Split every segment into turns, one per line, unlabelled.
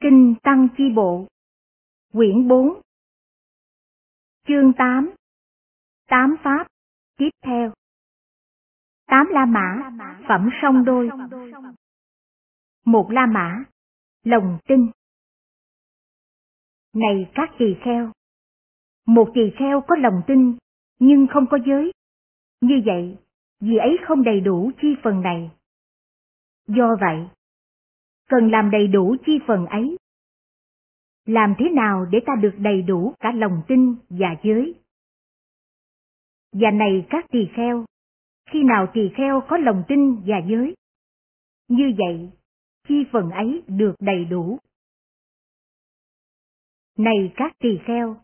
Kinh Tăng Chi Bộ. Quyển 4 Chương 8 Tám Pháp. Tiếp theo. Tám La Mã. Phẩm song đôi. Một La Mã. Lòng tin Này các tỳ kheo. Một tỳ kheo có lòng tin nhưng không có giới. Như vậy, vì ấy không đầy đủ chi phần này. Do vậy, cần làm đầy đủ chi phần ấy. Làm thế nào để ta được đầy đủ cả lòng tin và giới? Và này các tỳ kheo, khi nào tỳ kheo có lòng tin và giới? Như vậy, chi phần ấy được đầy đủ. Này các tỳ kheo,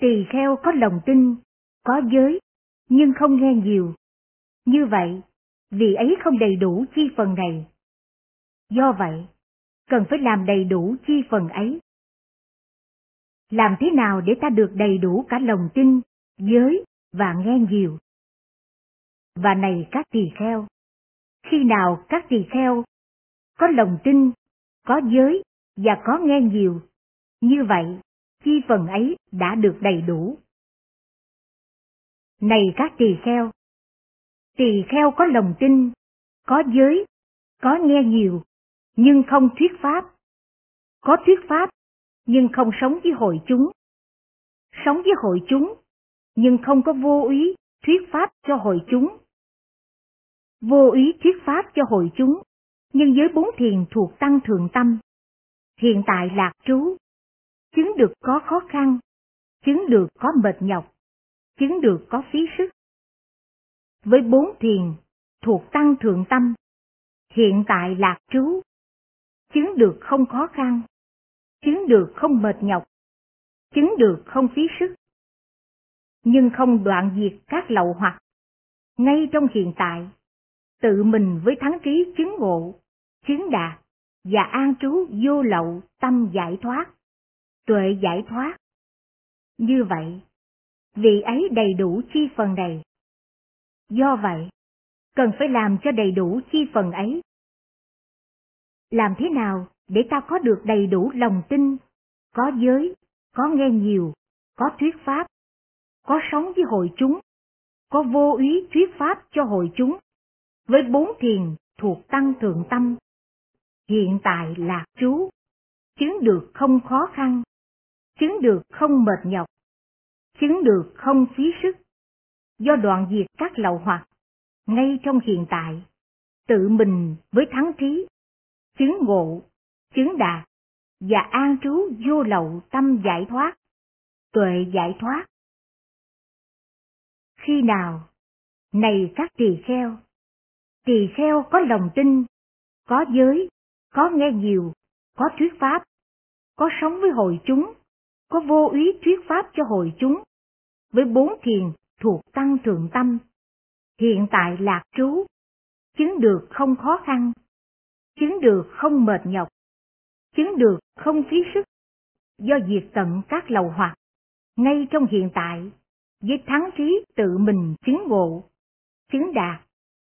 tỳ kheo có lòng tin, có giới, nhưng không nghe nhiều. Như vậy, vì ấy không đầy đủ chi phần này. Do vậy, cần phải làm đầy đủ chi phần ấy. Làm thế nào để ta được đầy đủ cả lòng tin, giới và nghe nhiều? Và này các tỳ kheo, khi nào các tỳ kheo có lòng tin, có giới và có nghe nhiều, như vậy chi phần ấy đã được đầy đủ. Này các tỳ kheo, tỳ kheo có lòng tin, có giới, có nghe nhiều, nhưng không thuyết pháp. Có thuyết pháp, nhưng không sống với hội chúng. Sống với hội chúng, nhưng không có vô ý thuyết pháp cho hội chúng. Vô ý thuyết pháp cho hội chúng, nhưng với bốn thiền thuộc tăng thường tâm. Hiện tại lạc trú, chứng được có khó khăn, chứng được có mệt nhọc, chứng được có phí sức. Với bốn thiền thuộc tăng thượng tâm, hiện tại lạc trú, chứng được không khó khăn, chứng được không mệt nhọc, chứng được không phí sức. Nhưng không đoạn diệt các lậu hoặc, ngay trong hiện tại, tự mình với thắng trí chứng ngộ, chứng đạt và an trú vô lậu tâm giải thoát, tuệ giải thoát. Như vậy, vị ấy đầy đủ chi phần này. Do vậy, cần phải làm cho đầy đủ chi phần ấy. Làm thế nào để ta có được đầy đủ lòng tin, có giới, có nghe nhiều, có thuyết pháp, có sống với hội chúng, có vô ý thuyết pháp cho hội chúng, với bốn thiền thuộc tăng thượng tâm, hiện tại lạc trú, chứng được không khó khăn, chứng được không mệt nhọc, chứng được không phí sức, do đoạn diệt các lậu hoặc, ngay trong hiện tại, tự mình với thắng trí, chứng ngộ, chứng đạt, và an trú vô lậu tâm giải thoát, tuệ giải thoát. Khi nào, này các tỳ kheo, tỳ kheo có lòng tin, có giới, có nghe nhiều, có thuyết pháp, có sống với hội chúng, có vô ý thuyết pháp cho hội chúng, với bốn thiền thuộc tăng thượng tâm, hiện tại lạc trú, chứng được không khó khăn, chứng được không mệt nhọc, chứng được không phí sức, do diệt tận các lầu hoặc, ngay trong hiện tại, với thắng trí tự mình chứng ngộ, chứng đạt,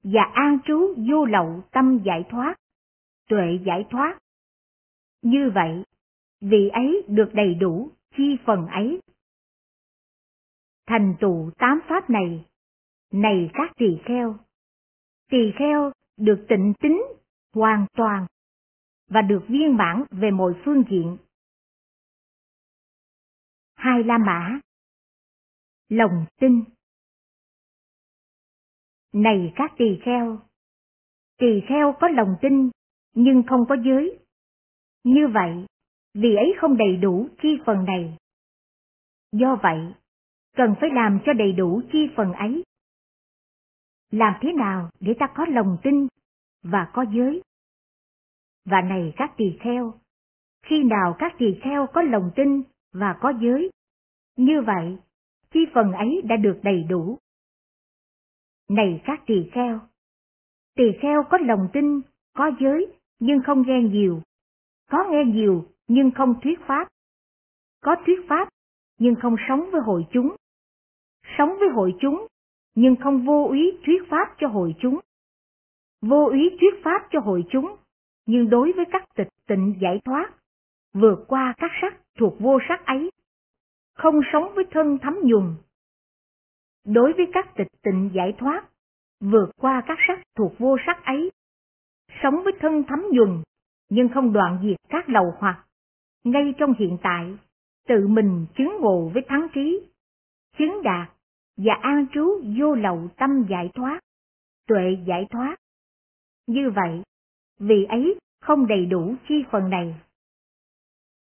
và an trú vô lậu tâm giải thoát, tuệ giải thoát. Như vậy, vị ấy được đầy đủ chi phần ấy thành tựu tám pháp này. Này các tỳ kheo! Tỳ kheo được tịnh tính hoàn toàn và được viên mãn về mọi phương diện. Hai La Mã Lòng tin Này các tỳ kheo! Tỳ kheo có lòng tin nhưng không có giới. Như vậy, vì ấy không đầy đủ chi phần này. Do vậy, cần phải làm cho đầy đủ chi phần ấy. Làm thế nào để ta có lòng tin và có giới? Và này các tỳ kheo, khi nào các tỳ kheo có lòng tin và có giới, như vậy, chi phần ấy đã được đầy đủ. Này các tỳ kheo, tỳ kheo có lòng tin, có giới, nhưng không nghe nhiều, có nghe nhiều nhưng không thuyết pháp, có thuyết pháp nhưng không sống với hội chúng, sống với hội chúng, nhưng không vô ý thuyết pháp cho hội chúng. Vô ý thuyết pháp cho hội chúng, Nhưng đối với các tịch tịnh giải thoát, vượt qua các sắc thuộc vô sắc ấy, không sống với thân thấm nhuần. Đối với các tịch tịnh giải thoát, vượt qua các sắc thuộc vô sắc ấy, sống với thân thấm nhuần, nhưng không đoạn diệt các lầu hoặc, ngay trong hiện tại, tự mình chứng ngộ với thắng trí, chứng đạt và an trú vô lậu tâm giải thoát, tuệ giải thoát. Như vậy, vì ấy không đầy đủ chi phần này.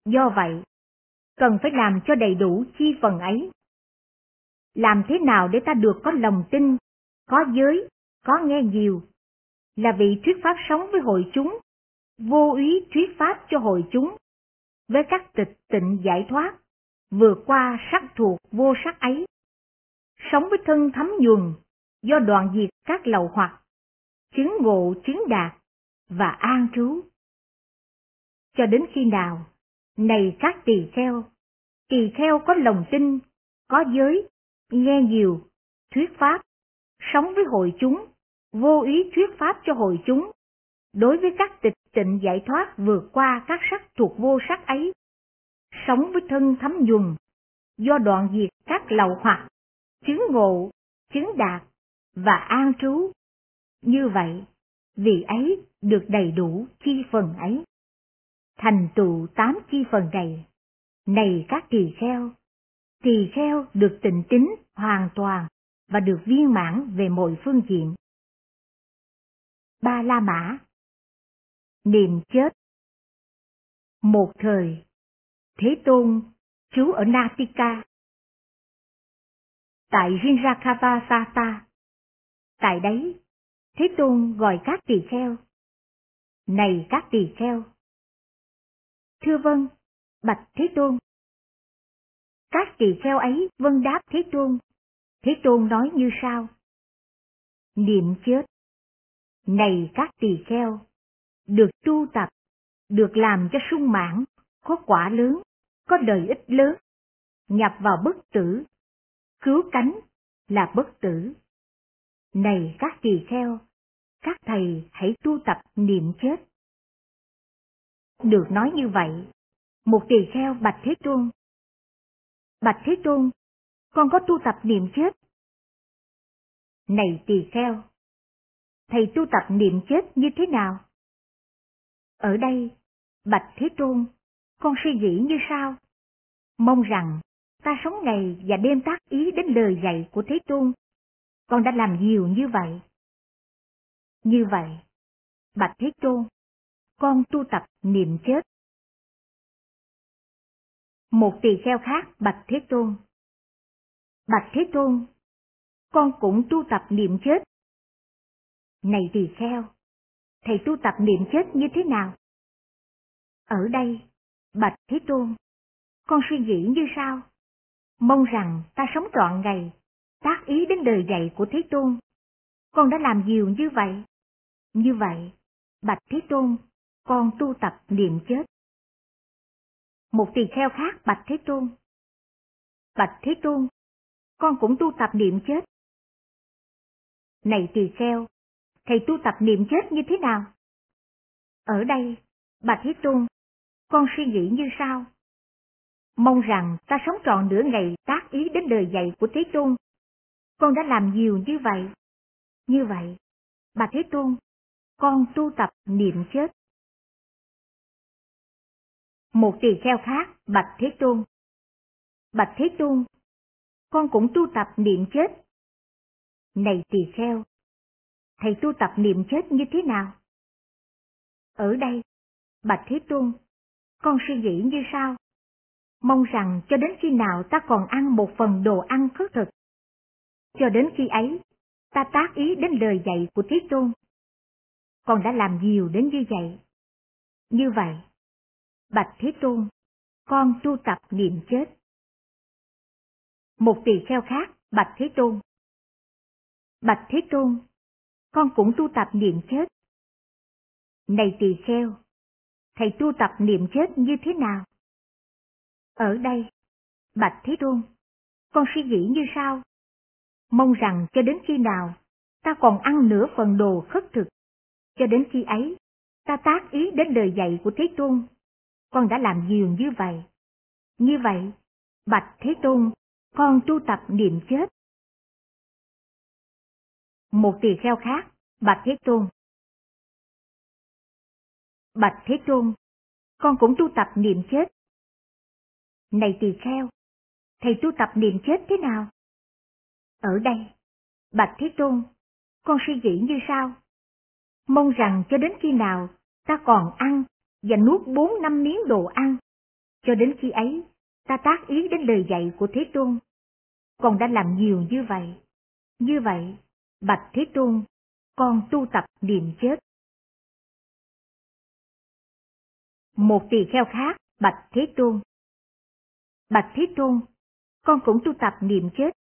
Do vậy, cần phải làm cho đầy đủ chi phần ấy. Làm thế nào để ta được có lòng tin, có giới, có nghe nhiều, là vị thuyết pháp sống với hội chúng, vô ý thuyết pháp cho hội chúng, với các tịch tịnh giải thoát, vượt qua sắc thuộc vô sắc ấy. Sống với thân thấm nhuần, do đoạn diệt các lầu hoặc, chứng ngộ chứng đạt, và an trú. Cho đến khi nào, này các tỳ kheo, tỳ kheo có lòng tin, có giới, nghe nhiều, thuyết pháp, sống với hội chúng, vô ý thuyết pháp cho hội chúng, đối với các tịch tịnh giải thoát vượt qua các sắc thuộc vô sắc ấy, sống với thân thấm nhuần, do đoạn diệt các lậu hoặc, chứng ngộ, chứng đạt và an trú. Như vậy, vì ấy được đầy đủ chi phần ấy. Thành tựu tám chi phần này, này các tỳ kheo, tỳ kheo được tịnh tính hoàn toàn và được viên mãn về mọi phương diện. Ba La Mã Niệm chết Một thời, Thế Tôn trú ở Natika. Tại Rinrakavasata, tại đấy Thế Tôn gọi các tỳ kheo. Này các tỳ kheo! Thưa vâng, bạch Thế Tôn. Các tỳ kheo ấy vâng đáp Thế Tôn. Thế Tôn nói như sau. Niệm chết. Này các tỳ kheo! Được tu tập, được làm cho sung mãn, có quả lớn, có lợi ích lớn, nhập vào bất tử, cứu cánh là bất tử. Này các tỳ kheo, các thầy hãy tu tập niệm chết. Được nói như vậy, một tỳ kheo bạch Thế Tôn. Bạch Thế Tôn, con có tu tập niệm chết. Này tỳ kheo, thầy tu tập niệm chết như thế nào? Ở đây, bạch Thế Tôn, con suy nghĩ như sau? Mong rằng ta sống ngày và đêm tác ý đến lời dạy của Thế Tôn. Con đã làm nhiều như vậy. Như vậy, Bạch Thế Tôn, con tu tập niệm chết. Một tỳ kheo khác Bạch Thế Tôn. Bạch Thế Tôn, con cũng tu tập niệm chết. Này tỳ kheo, thầy tu tập niệm chết như thế nào? Ở đây, Bạch Thế Tôn, con suy nghĩ như sau? Mong rằng ta sống trọn ngày, tác ý đến đời dạy của Thế Tôn. Con đã làm nhiều như vậy. Như vậy, Bạch Thế Tôn, con tu tập niệm chết. Một tỳ kheo khác Bạch Thế Tôn. Bạch Thế Tôn, con cũng tu tập niệm chết. Này tỳ kheo, thầy tu tập niệm chết như thế nào? Ở đây, Bạch Thế Tôn, con suy nghĩ như sau? Mong rằng ta sống trọn nửa ngày tác ý đến lời dạy của Thế Tôn. Con đã làm nhiều như vậy. Như vậy, Bạch Thế Tôn, con tu tập niệm chết. Một tỳ kheo khác bạch Thế Tôn. Bạch Thế Tôn, con cũng tu tập niệm chết. Này tỳ kheo, thầy tu tập niệm chết như thế nào? Ở đây, Bạch Thế Tôn, con suy nghĩ như sau? Mong rằng cho đến khi nào ta còn ăn một phần đồ ăn khất thực. Cho đến khi ấy, ta tác ý đến lời dạy của Thế Tôn con đã làm nhiều đến như vậy. Như vậy, Bạch Thế Tôn, con tu tập niệm chết. Một tỳ kheo khác, Bạch Thế Tôn. Bạch Thế Tôn, con cũng tu tập niệm chết. Này tỳ kheo, thầy tu tập niệm chết như thế nào? Ở đây, Bạch Thế Tôn, con suy nghĩ như sau? Mong rằng cho đến khi nào ta còn ăn nửa phần đồ khất thực cho đến khi ấy, ta tác ý đến lời dạy của Thế Tôn. Con đã làm nhiều như vậy. Như vậy, Bạch Thế Tôn, con tu tập niệm chết. Một tỳ kheo khác, Bạch Thế Tôn. Bạch Thế Tôn, con cũng tu tập niệm chết. Này tỳ kheo, thầy tu tập niệm chết thế nào? Ở đây, Bạch Thế Tôn, con suy nghĩ như sau. Mong rằng cho đến khi nào ta còn ăn và nuốt bốn năm miếng đồ ăn, cho đến khi ấy ta tác ý đến lời dạy của Thế Tôn. Con đã làm nhiều như vậy. Như vậy, Bạch Thế Tôn, con tu tập niệm chết. Một tỳ kheo khác, Bạch Thế Tôn. Bạch Thế Tôn, con cũng tu tập niệm chết.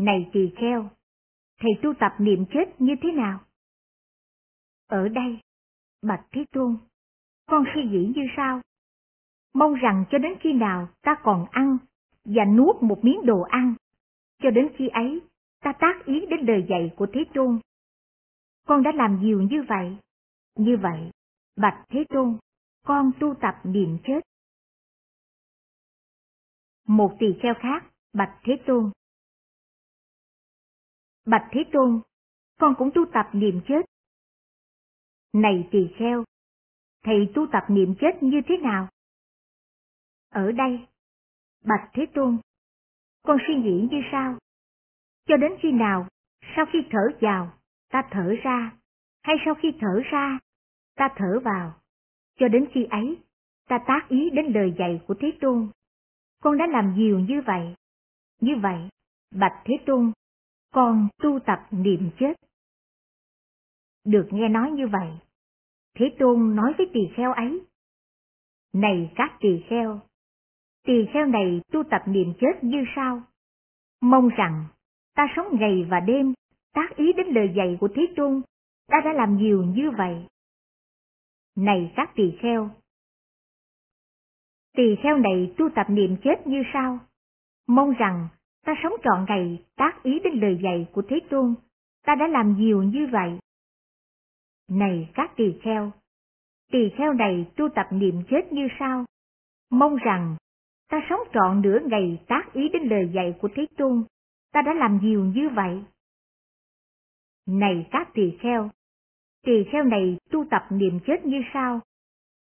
Này tỳ kheo, thầy tu tập niệm chết như thế nào? Ở đây, Bạch Thế Tôn, con suy nghĩ như sau. Mong rằng cho đến khi nào ta còn ăn và nuốt một miếng đồ ăn, cho đến khi ấy ta tác ý đến lời dạy của Thế Tôn. Con đã làm nhiều như vậy. Như vậy, Bạch Thế Tôn, con tu tập niệm chết. Một tỳ kheo khác, Bạch Thế Tôn. Bạch Thế Tôn, con cũng tu tập niệm chết. Này tỳ kheo, thầy tu tập niệm chết như thế nào? Ở đây, Bạch Thế Tôn, con suy nghĩ như sau. Cho đến khi nào, sau khi thở vào, ta thở ra, hay sau khi thở ra, ta thở vào, cho đến khi ấy, ta tác ý đến lời dạy của Thế Tôn. Con đã làm nhiều như vậy. Như vậy, Bạch Thế Tôn, con tu tập niệm chết. Được nghe nói như vậy, Thế Tôn nói với tỳ kheo ấy. Này các tỳ kheo, tỳ kheo này tu tập niệm chết như sau. Mong rằng, ta sống ngày và đêm, tác ý đến lời dạy của Thế Tôn, ta đã làm nhiều như vậy. Này các tỳ kheo, tỳ kheo này tu tập niệm chết như sau. Mong rằng, ta sống trọn ngày tác ý đến lời dạy của Thế Tôn, ta đã làm nhiều như vậy. Này các tỳ kheo, tỳ kheo này tu tập niệm chết như sau. Mong rằng, ta sống trọn nửa ngày tác ý đến lời dạy của Thế Tôn, ta đã làm nhiều như vậy. Này các tỳ kheo, tỳ kheo này tu tập niệm chết như sau.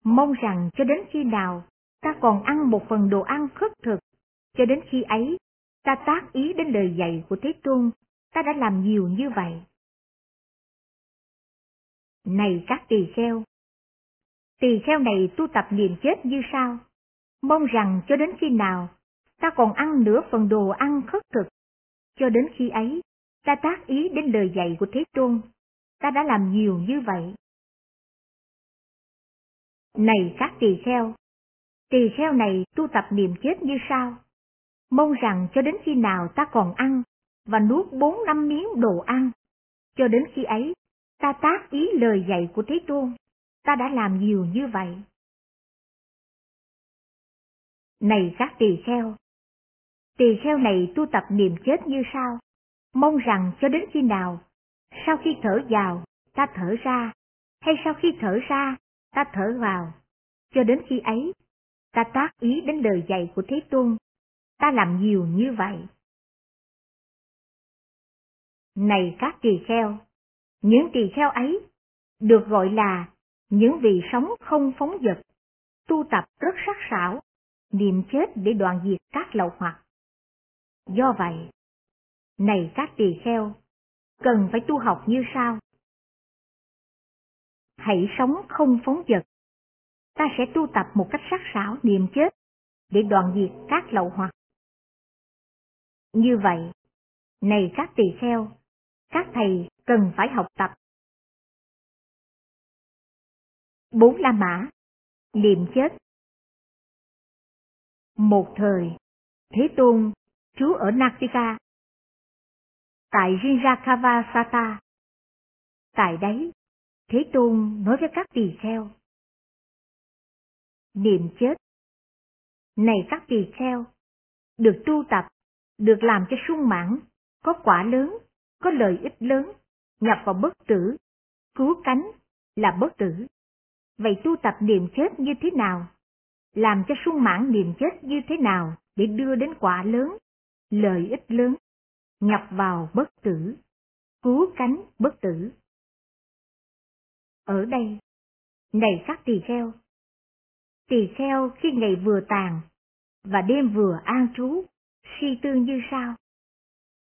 Mong rằng cho đến khi nào ta còn ăn một phần đồ ăn khất thực, cho đến khi ấy ta tác ý đến lời dạy của Thế Tôn, ta đã làm nhiều như vậy. Này các tỳ kheo, tỳ kheo này tu tập niệm chết như sau, mong rằng cho đến khi nào ta còn ăn nửa phần đồ ăn khất thực, cho đến khi ấy ta tác ý đến lời dạy của Thế Tôn, ta đã làm nhiều như vậy. Này các tỳ kheo, tỳ kheo này tu tập niệm chết như sau, mong rằng cho đến khi nào ta còn ăn và nuốt bốn năm miếng đồ ăn, cho đến khi ấy ta tác ý lời dạy của Thế Tôn, ta đã làm nhiều như vậy. Này các tỳ kheo, tỳ kheo này tu tập niềm chết như sau, mong rằng cho đến khi nào, sau khi thở vào, ta thở ra, hay sau khi thở ra, ta thở vào, cho đến khi ấy, ta tác ý đến lời dạy của Thế Tôn, ta làm nhiều như vậy. Này các tỳ kheo, những tỳ kheo ấy được gọi là những vị sống không phóng dật, tu tập rất sắc sảo, niệm chết để đoạn diệt các lậu hoặc. Do vậy, này các tỳ kheo, cần phải tu học như sau. Hãy sống không phóng dật, Ta sẽ tu tập một cách sắc sảo niệm chết để đoạn diệt các lậu hoặc. Như vậy, này các tỳ kheo, các thầy cần phải học tập. Bốn La Mã, niệm chết. Một thời, Thế Tôn trú ở Natika, tại Rinrakavasata. Tại đấy, Thế Tôn nói với các tỳ kheo. Niệm chết. Này các tỳ kheo, được tu tập, được làm cho sung mãn, có quả lớn, có lợi ích lớn, nhập vào bất tử, cứu cánh, là bất tử. Vậy tu tập niệm chết như thế nào? Làm cho sung mãn niệm chết như thế nào để đưa đến quả lớn, lợi ích lớn, nhập vào bất tử, cứu cánh bất tử. Ở đây, này các tỳ kheo, tỳ kheo khi ngày vừa tàn và đêm vừa an trú, suy tư như sao?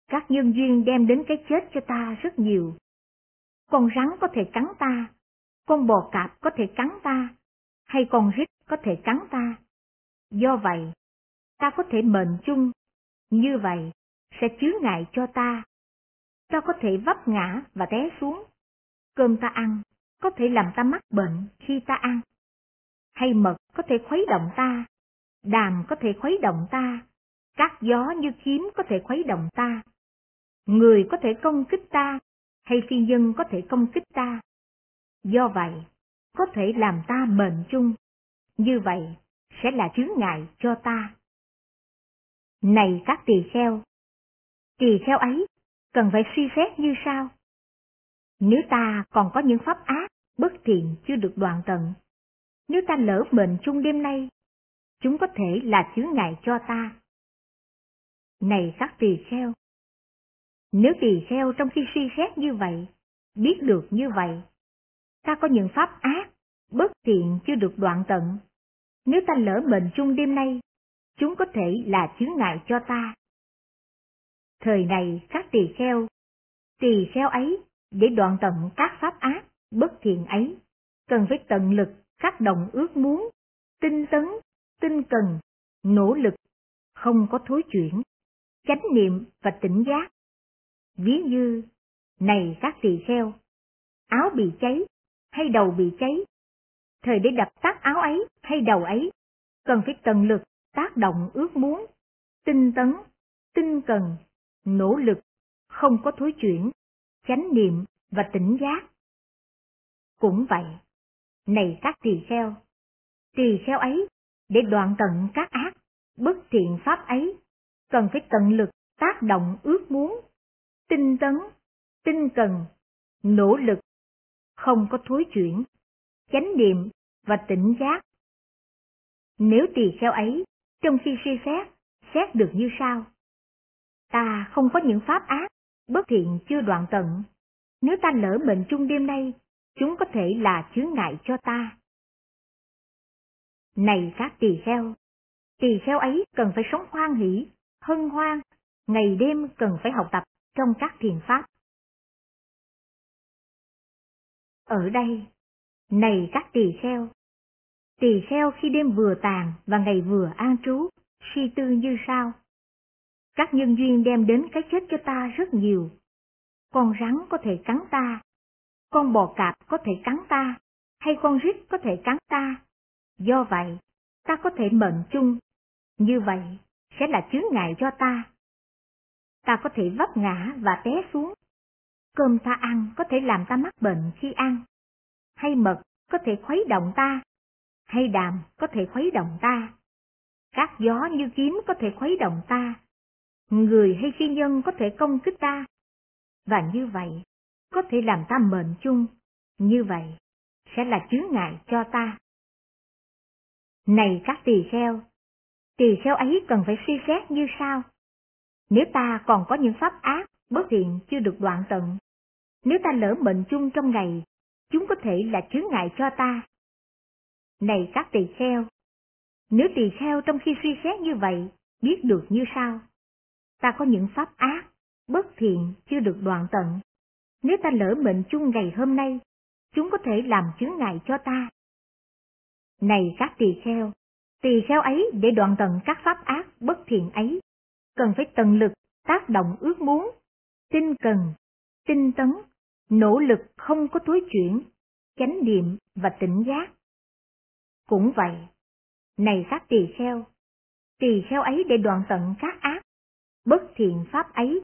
Các nhân duyên đem đến cái chết cho ta rất nhiều. Con rắn có thể cắn ta, con bò cạp có thể cắn ta, hay con rít có thể cắn ta. Do vậy, ta có thể mệnh chung, như vậy sẽ chứa ngại cho ta. Ta có thể vấp ngã và té xuống. Cơm ta ăn có thể làm ta mắc bệnh khi ta ăn. Hay mật có thể khuấy động ta, đàm có thể khuấy động ta, các gió như kiếm có thể khuấy động ta. Người có thể công kích ta, hay phi nhân có thể công kích ta. Do vậy, có thể làm ta mệnh chung. Như vậy, sẽ là chướng ngại cho ta. Này các tỳ kheo! Tỳ kheo ấy cần phải suy xét như sau. Nếu ta còn có những pháp ác, bất thiện chưa được đoạn tận, nếu ta lỡ mệnh chung đêm nay, chúng có thể là chướng ngại cho ta. Này các tỳ kheo! Nếu tỳ kheo trong khi suy xét như vậy, biết được như vậy, ta có những pháp ác, bất thiện chưa được đoạn tận, nếu ta lỡ mệnh chung đêm nay, chúng có thể là chướng ngại cho ta. Thời này các tỳ kheo, tỳ kheo ấy để đoạn tận các pháp ác, bất thiện ấy, cần phải tận lực các đồng ước muốn, tinh tấn, tinh cần, nỗ lực, không có thối chuyển, chánh niệm và tỉnh giác. Ví như, này các tỳ kheo, áo bị cháy hay đầu bị cháy, thời để đập tắt áo ấy hay đầu ấy, cần phải tận lực tác động ước muốn, tinh tấn, tinh cần, nỗ lực, không có thối chuyển, chánh niệm và tỉnh giác. Cũng vậy, này các tỳ kheo, tỳ kheo ấy, để đoạn tận các ác, bất thiện pháp ấy, cần phải tận lực tác động ước muốn, tinh tấn, tinh cần, nỗ lực, không có thối chuyển, chánh niệm và tỉnh giác. Nếu tỳ kheo ấy, trong khi suy xét, xét được như sau. Ta không có những pháp ác, bất thiện chưa đoạn tận. Nếu ta lỡ mệnh chung đêm nay, chúng có thể là chướng ngại cho ta. Này các tỳ kheo, tỳ kheo ấy cần phải sống hoan hỷ, hân hoan, ngày đêm cần phải học tập trong các thiền pháp. Ở đây, này các tỳ kheo, tỳ kheo khi đêm vừa tàn và ngày vừa an trú, suy tư như sau. Các nhân duyên đem đến cái chết cho ta rất nhiều. Con rắn có thể cắn ta, con bò cạp có thể cắn ta, hay con rít có thể cắn ta. Do vậy, ta có thể mệnh chung. Như vậy, sẽ là chướng ngại cho ta. Ta có thể vấp ngã và té xuống. Cơm ta ăn có thể làm ta mắc bệnh khi ăn. Hay mật có thể khuấy động ta. Hay đàm có thể khuấy động ta. Các gió như kiếm có thể khuấy động ta. Người hay phi nhân có thể công kích ta. Và như vậy, có thể làm ta mệnh chung, như vậy sẽ là chướng ngại cho ta. Này các tỳ kheo, tỳ kheo ấy cần phải suy xét như sau. Nếu ta còn có những pháp ác, bất thiện chưa được đoạn tận, nếu ta lỡ mệnh chung trong ngày, chúng có thể là chướng ngại cho ta. Này các tỳ kheo, nếu tỳ kheo trong khi suy xét như vậy, biết được như sau. Ta có những pháp ác, bất thiện chưa được đoạn tận, nếu ta lỡ mệnh chung ngày hôm nay, chúng có thể làm chướng ngại cho ta. Này các tỳ kheo, tỳ kheo ấy để đoạn tận các pháp ác bất thiện ấy, cần phải tận lực tác động ước muốn, tinh cần, tinh tấn, nỗ lực không có thối chuyển, chánh niệm và tỉnh giác. Cũng vậy, này các tỳ kheo, tỳ kheo ấy để đoạn tận các ác, bất thiện pháp ấy,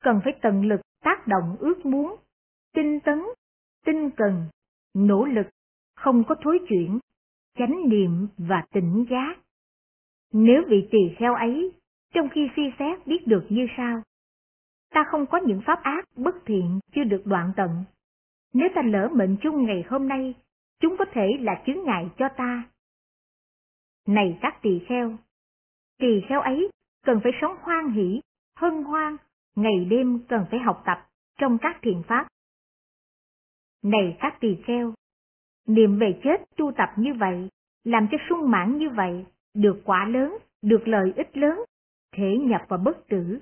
cần phải tận lực tác động ước muốn, tinh tấn, tinh cần, nỗ lực, không có thối chuyển, chánh niệm và tỉnh giác. Nếu vị tỳ kheo ấy, trong khi suy xét biết được như sau, ta không có những pháp ác bất thiện chưa được đoạn tận. Nếu ta lỡ mệnh chung ngày hôm nay, chúng có thể là chướng ngại cho ta. Này các tỳ kheo, tỳ kheo ấy cần phải sống hoan hỷ, hân hoan, ngày đêm cần phải học tập trong các thiền pháp. Này các tỳ kheo, niệm về chết tu tập như vậy, làm cho sung mãn như vậy, được quả lớn, được lợi ích lớn, thể nhập vào bất tử,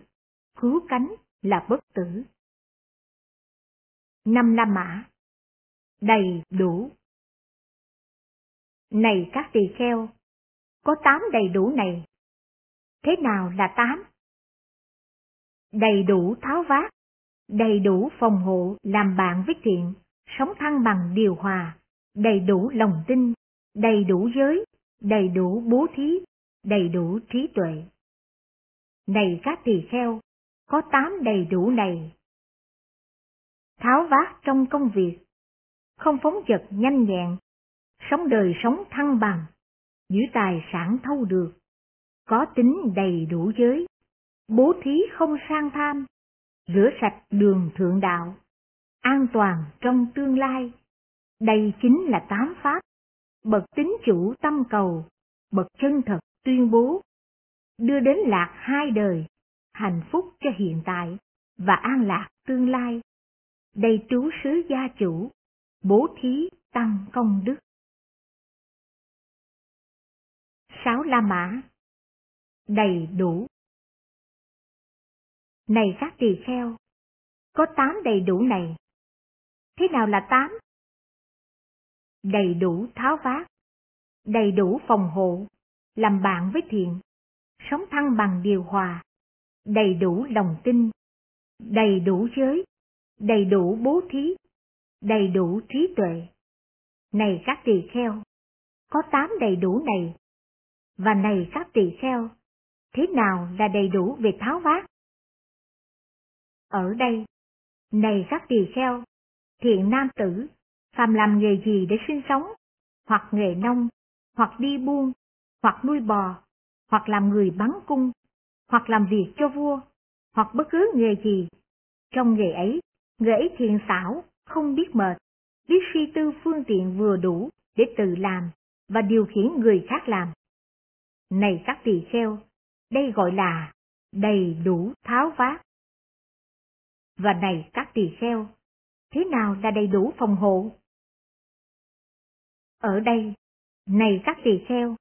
cứu cánh là bất tử. Năm La Mã Đầy đủ Này các tỳ kheo, có tám đầy đủ này. Thế nào là tám? Đầy đủ tháo vát, đầy đủ phòng hộ làm bạn với thiện, sống thăng bằng điều hòa, đầy đủ lòng tin, đầy đủ giới, đầy đủ bố thí, đầy đủ trí tuệ. Này các tỳ kheo, có tám đầy đủ này. Tháo vát trong công việc, không phóng vật nhanh nhẹn, sống đời sống thăng bằng, giữ tài sản thâu được, có tính đầy đủ giới, bố thí không sang tham, rửa sạch đường thượng đạo, an toàn trong tương lai. Đây chính là tám pháp, bậc tính chủ tâm cầu, bậc chân thật tuyên bố, đưa đến lạc hai đời, hạnh phúc cho hiện tại và an lạc tương lai. Đây trú sứ gia chủ, bố thí tăng công đức. Sáu La Mã Đầy đủ Này các tỳ kheo, có tám đầy đủ này. Thế nào là tám? Đầy đủ tháo vát, đầy đủ phòng hộ, làm bạn với thiện, sống thăng bằng điều hòa, đầy đủ lòng tin, đầy đủ giới, đầy đủ bố thí, đầy đủ trí tuệ. Này các tỳ kheo, có tám đầy đủ này. Và này các tỳ kheo, thế nào là đầy đủ về tháo vát? Ở đây, này các tỳ kheo, thiện nam tử, phàm làm nghề gì để sinh sống, hoặc nghề nông, hoặc đi buôn, hoặc nuôi bò, hoặc làm người bắn cung, hoặc làm việc cho vua, hoặc bất cứ nghề gì. Trong nghề ấy, nghề ấy thiện xảo, không biết mệt, biết suy tư phương tiện vừa đủ để tự làm và điều khiển người khác làm. Này các tỳ kheo, đây gọi là đầy đủ tháo vát. Và này các tỳ kheo, thế nào là đầy đủ phòng hộ? Ở đây, này các tỳ kheo,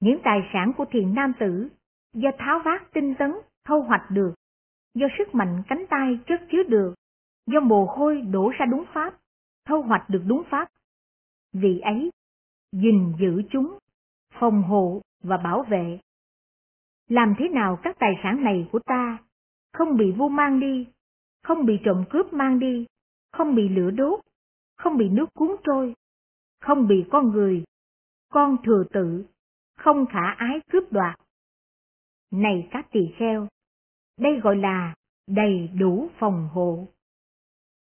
những tài sản của thiền nam tử do tháo vát tinh tấn thâu hoạch được, do sức mạnh cánh tay chất chứa được, do mồ hôi đổ ra đúng pháp, thâu hoạch được đúng pháp. Vì ấy, gìn giữ chúng, phòng hộ và bảo vệ. Làm thế nào các tài sản này của ta không bị vu mang đi, không bị trộm cướp mang đi, không bị lửa đốt, không bị nước cuốn trôi, không bị con người, con thừa tự, không khả ái cướp đoạt. Này các tỳ kheo, đây gọi là đầy đủ phòng hộ.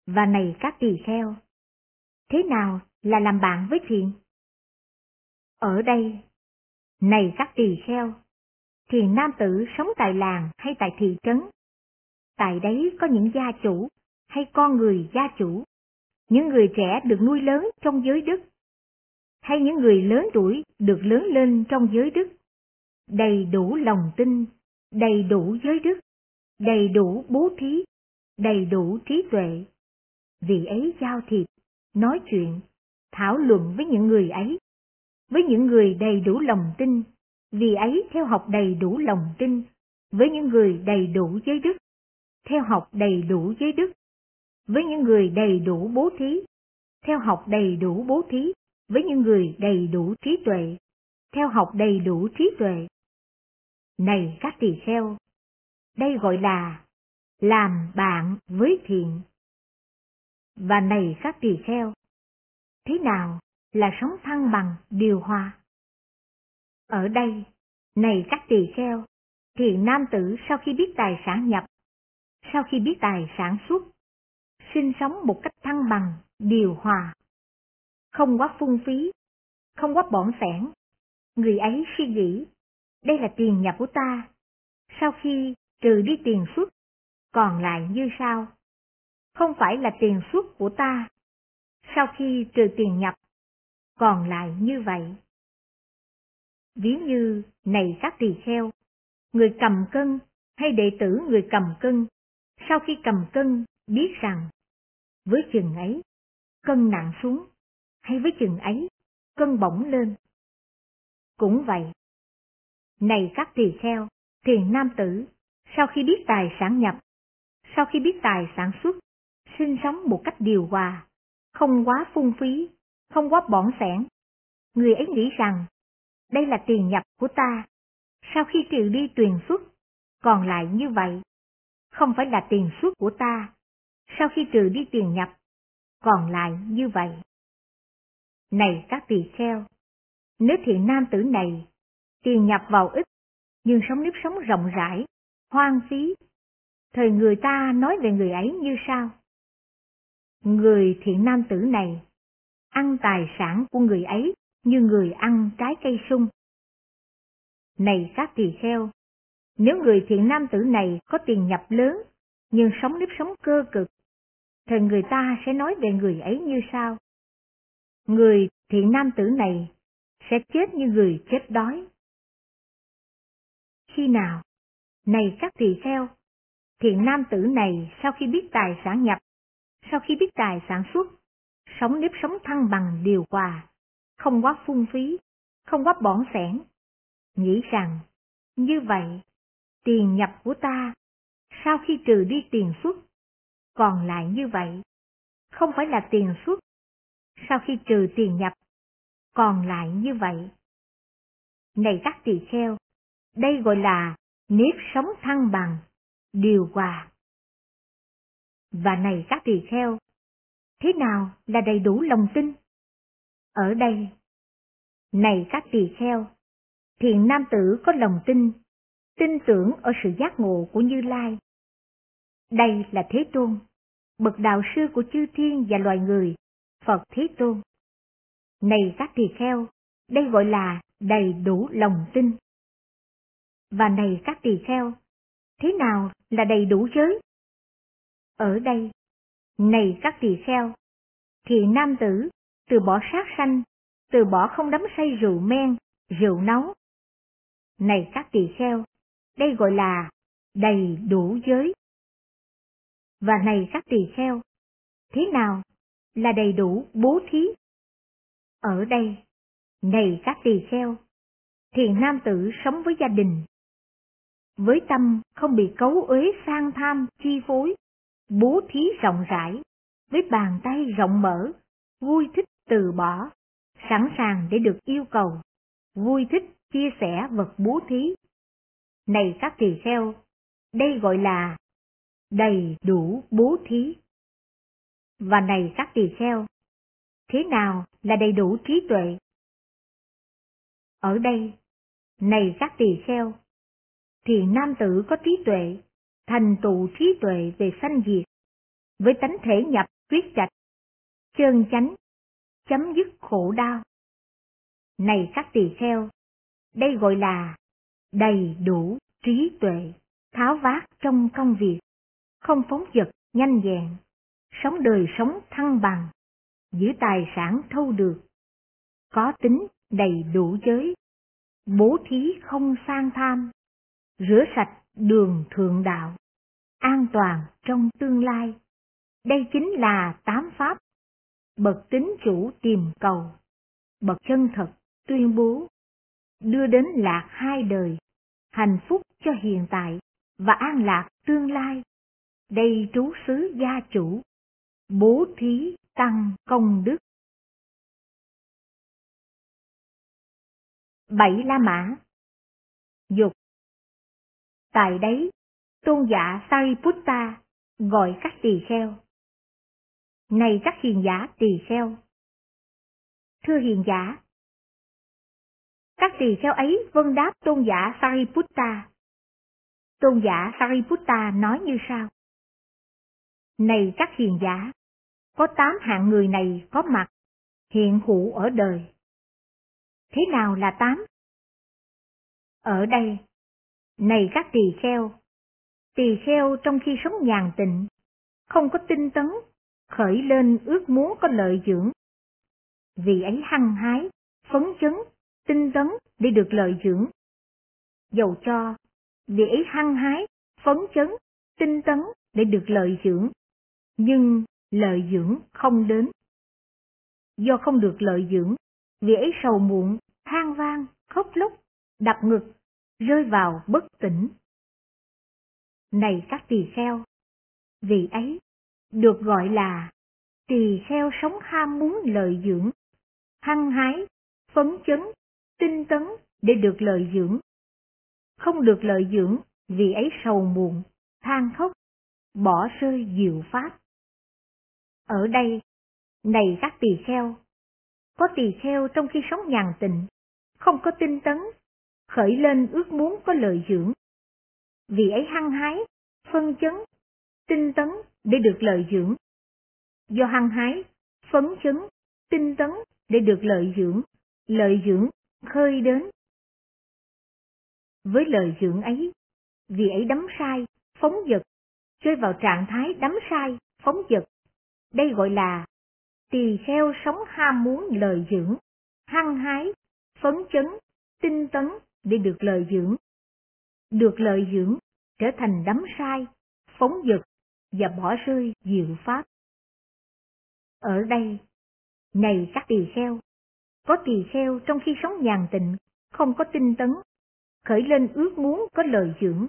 Và này các tỳ kheo, thế nào là làm bạn với thiện? Ở đây, này các tỳ kheo, thiền nam tử sống tại làng hay tại thị trấn, tại đấy có những gia chủ hay con người gia chủ, những người trẻ được nuôi lớn trong giới đức, hay những người lớn tuổi được lớn lên trong giới đức, đầy đủ lòng tin, đầy đủ giới đức, đầy đủ bố thí, đầy đủ trí tuệ. Vì ấy giao thiệp, nói chuyện, thảo luận với những người ấy, với những người đầy đủ lòng tin, vì ấy theo học đầy đủ lòng tin, với những người đầy đủ giới đức, theo học đầy đủ giới đức, với những người đầy đủ bố thí, theo học đầy đủ bố thí, với những người đầy đủ trí tuệ, theo học đầy đủ trí tuệ. Này các tỳ kheo, đây gọi là làm bạn với thiện. Và này các tỳ kheo, thế nào là sống thăng bằng điều hòa? Ở đây, này các tỳ kheo, thiện nam tử sau khi biết tài sản nhập, sau khi biết tài sản xuất, sinh sống một cách thăng bằng, điều hòa, không quá phung phí, không quá bỏng sẻn. Người ấy suy nghĩ, đây là tiền nhập của ta, sau khi trừ đi tiền xuất, còn lại như sau. Không phải là tiền xuất của ta, sau khi trừ tiền nhập, còn lại như vậy. Ví như này các tỳ kheo, người cầm cân hay đệ tử người cầm cân, sau khi cầm cân biết rằng với chừng ấy cân nặng xuống, hay với chừng ấy cân bổng lên. Cũng vậy, này các tỳ kheo, thiền nam tử, sau khi biết tài sản nhập, sau khi biết tài sản xuất, sinh sống một cách điều hòa, không quá phung phí, không quá bỏng sẻn. Người ấy nghĩ rằng, đây là tiền nhập của ta, sau khi trừ đi tuyền xuất, còn lại như vậy, không phải là tiền xuất của ta, sau khi trừ đi tiền nhập, còn lại như vậy. Này các tỳ kheo, nếu thiện nam tử này, tiền nhập vào ít, nhưng sống nếp sống rộng rãi, hoang phí, thời người ta nói về người ấy như sau? Người thiện nam tử này, ăn tài sản của người ấy như người ăn trái cây sung. Này các tỳ kheo, nếu người thiện nam tử này có tiền nhập lớn, nhưng sống nếp sống cơ cực, thì người ta sẽ nói về người ấy như sau. Người thiện nam tử này sẽ chết như người chết đói. Khi nào? Này các tỳ kheo, thiện nam tử này sau khi biết tài sản nhập, sau khi biết tài sản xuất, sống nếp sống thăng bằng điều hòa, không quá phung phí, không quá bỏng sẻn, nghĩ rằng như vậy tiền nhập của ta sau khi trừ đi tiền xuất còn lại như vậy không phải là tiền xuất sau khi trừ tiền nhập còn lại như vậy. Này các tỳ kheo đây gọi là nếp sống thăng bằng điều hòa. Và này các tỳ kheo thế nào là đầy đủ lòng tin? Ở đây này các tỳ kheo thiện nam tử có lòng tin tin tưởng ở sự giác ngộ của Như Lai. Đây là Thế Tôn, bậc đạo sư của chư thiên và loài người, Phật Thế Tôn. Này các tỳ kheo, đây gọi là đầy đủ lòng tin. Và này các tỳ kheo, thế nào là đầy đủ giới? Ở đây, này các tỳ kheo, thì nam tử từ bỏ sát sanh, từ bỏ không đắm say rượu men, rượu nấu. Này các tỳ kheo, đây gọi là đầy đủ giới. Và này các tỳ kheo, thế nào là đầy đủ bố thí? Ở đây, này các tỳ kheo, thiền nam tử sống với gia đình. Với tâm không bị cấu uế sang tham chi phối, bố thí rộng rãi, với bàn tay rộng mở, vui thích từ bỏ, sẵn sàng để được yêu cầu, vui thích chia sẻ vật bố thí này các tỳ kheo, đây gọi là đầy đủ bố thí. Và này các tỳ kheo, thế nào là đầy đủ trí tuệ? Ở đây, này các tỳ kheo, thì nam tử có trí tuệ, thành tụ trí tuệ về sanh diệt, với tánh thể nhập quyết trạch, chơn chánh, chấm dứt khổ đau. Này các tỳ kheo, đây gọi là đầy đủ trí tuệ, tháo vát trong công việc, không phóng dật nhanh nhẹn, sống đời sống thăng bằng, giữ tài sản thâu được, có tính đầy đủ giới, bố thí không sang tham, rửa sạch đường thượng đạo, an toàn trong tương lai. Đây chính là tám pháp, bậc tính chủ tìm cầu, bậc chân thật tuyên bố, đưa đến lạc hai đời, hạnh phúc cho hiện tại và an lạc tương lai. Đây trú xứ gia chủ, bố thí tăng công đức. Bảy La Mã Dục Tại đấy, tôn giả Sariputta gọi các tỳ kheo. Này các hiền giả tỳ kheo! Thưa hiền giả, các tỳ kheo ấy vân đáp tôn giả Sariputta. Tôn giả Sariputta nói như sau. Này các hiền giả, có tám hạng người này có mặt, hiện hữu ở đời. Thế nào là tám? Ở đây, này các tỳ kheo, tỳ kheo trong khi sống nhàn tịnh, không có tinh tấn, khởi lên ước muốn có lợi dưỡng. Vì ấy hăng hái, phấn chấn, tinh tấn để được lợi dưỡng. Dầu cho, vì ấy hăng hái, phấn chấn, tinh tấn để được lợi dưỡng, nhưng lợi dưỡng không đến. Do không được lợi dưỡng, vì ấy sầu muộn, than vang, khóc lóc, đập ngực, rơi vào bất tỉnh. Này các tỳ kheo, vì ấy được gọi là tỳ kheo sống ham muốn lợi dưỡng, hăng hái, phấn chấn, tinh tấn để được lợi dưỡng. Không được lợi dưỡng vì ấy sầu muộn, than khóc, bỏ rơi diệu pháp. Ở đây, này các tỳ kheo, có tỳ kheo trong khi sống nhàn tịnh, không có tinh tấn, khởi lên ước muốn có lợi dưỡng. Vì ấy hăng hái, phân chấn, tinh tấn để được lợi dưỡng. Do hăng hái, phấn chấn, tinh tấn để được lợi dưỡng, lợi dưỡng khơi đến. Với lợi dưỡng ấy, vì ấy đắm sai, phóng dật, rơi vào trạng thái đắm sai, phóng dật. Đây gọi là tỳ kheo sống ham muốn lời dưỡng, hăng hái, phấn chấn, tinh tấn để được lời dưỡng. Được lợi dưỡng trở thành đắm sai, phóng dật và bỏ rơi diệu pháp. Ở đây, này các tỳ kheo, có tỳ kheo trong khi sống nhàn tịnh, không có tinh tấn, khởi lên ước muốn có lời dưỡng,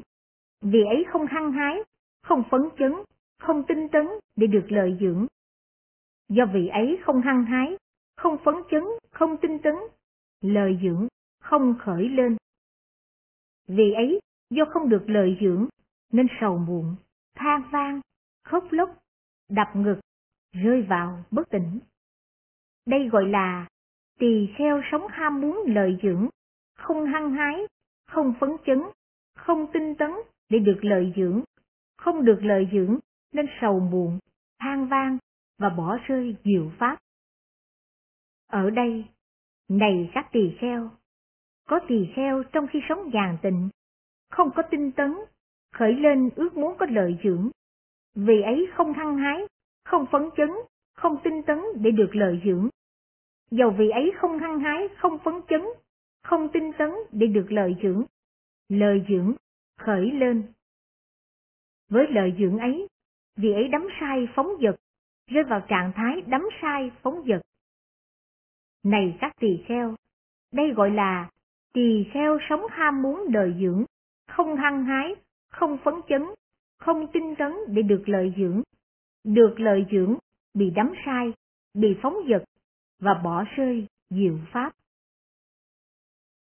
vì ấy không hăng hái, không phấn chấn, không tinh tấn để được lợi dưỡng. Do vị ấy không hăng hái, không phấn chấn, không tinh tấn, lời dưỡng không khởi lên. Vì ấy, do không được lợi dưỡng, nên sầu muộn, than vang, khóc lóc, đập ngực, rơi vào bất tỉnh. Đây gọi là tỳ kheo sống ham muốn lợi dưỡng, không hăng hái, không phấn chấn, không tinh tấn để được lợi dưỡng, không được lợi dưỡng nên sầu muộn, than vang và bỏ rơi diệu pháp. Ở đây, này các tỳ kheo, có tỳ kheo trong khi sống nhàn tịnh, không có tinh tấn, khởi lên ước muốn có lợi dưỡng, vì ấy không hăng hái, không phấn chấn, không tinh tấn để được lợi dưỡng. Dầu vì ấy không hăng hái, không phấn chấn, không tinh tấn để được lợi dưỡng. Lợi dưỡng khởi lên. Với lợi dưỡng ấy, vì ấy đắm sai phóng dật, rơi vào trạng thái đắm sai phóng dật. Này các tỳ kheo, đây gọi là tỳ kheo sống ham muốn đời dưỡng, không hăng hái, không phấn chấn, không tinh tấn để được lợi dưỡng. Được lợi dưỡng, bị đắm sai, bị phóng dật và bỏ rơi diệu pháp.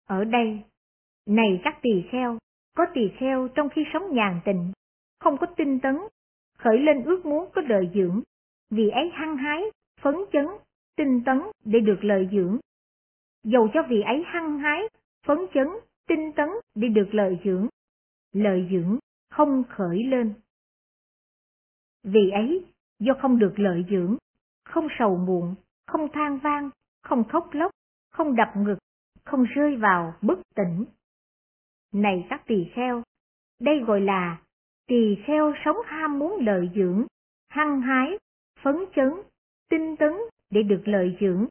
Ở đây, này các tỳ kheo, có tỳ kheo trong khi sống nhàn tình không có tinh tấn, khởi lên ước muốn có lợi dưỡng, vì ấy hăng hái, phấn chấn, tinh tấn để được lợi dưỡng. Dầu cho vì ấy hăng hái, phấn chấn, tinh tấn để được lợi dưỡng, lợi dưỡng không khởi lên. Vì ấy, do không được lợi dưỡng, không sầu muộn, không than vang, không khóc lóc, không đập ngực, không rơi vào bất tỉnh. Này các tỳ kheo, đây gọi là tỳ kheo sống ham muốn lợi dưỡng, hăng hái, phấn chấn, tinh tấn để được lợi dưỡng,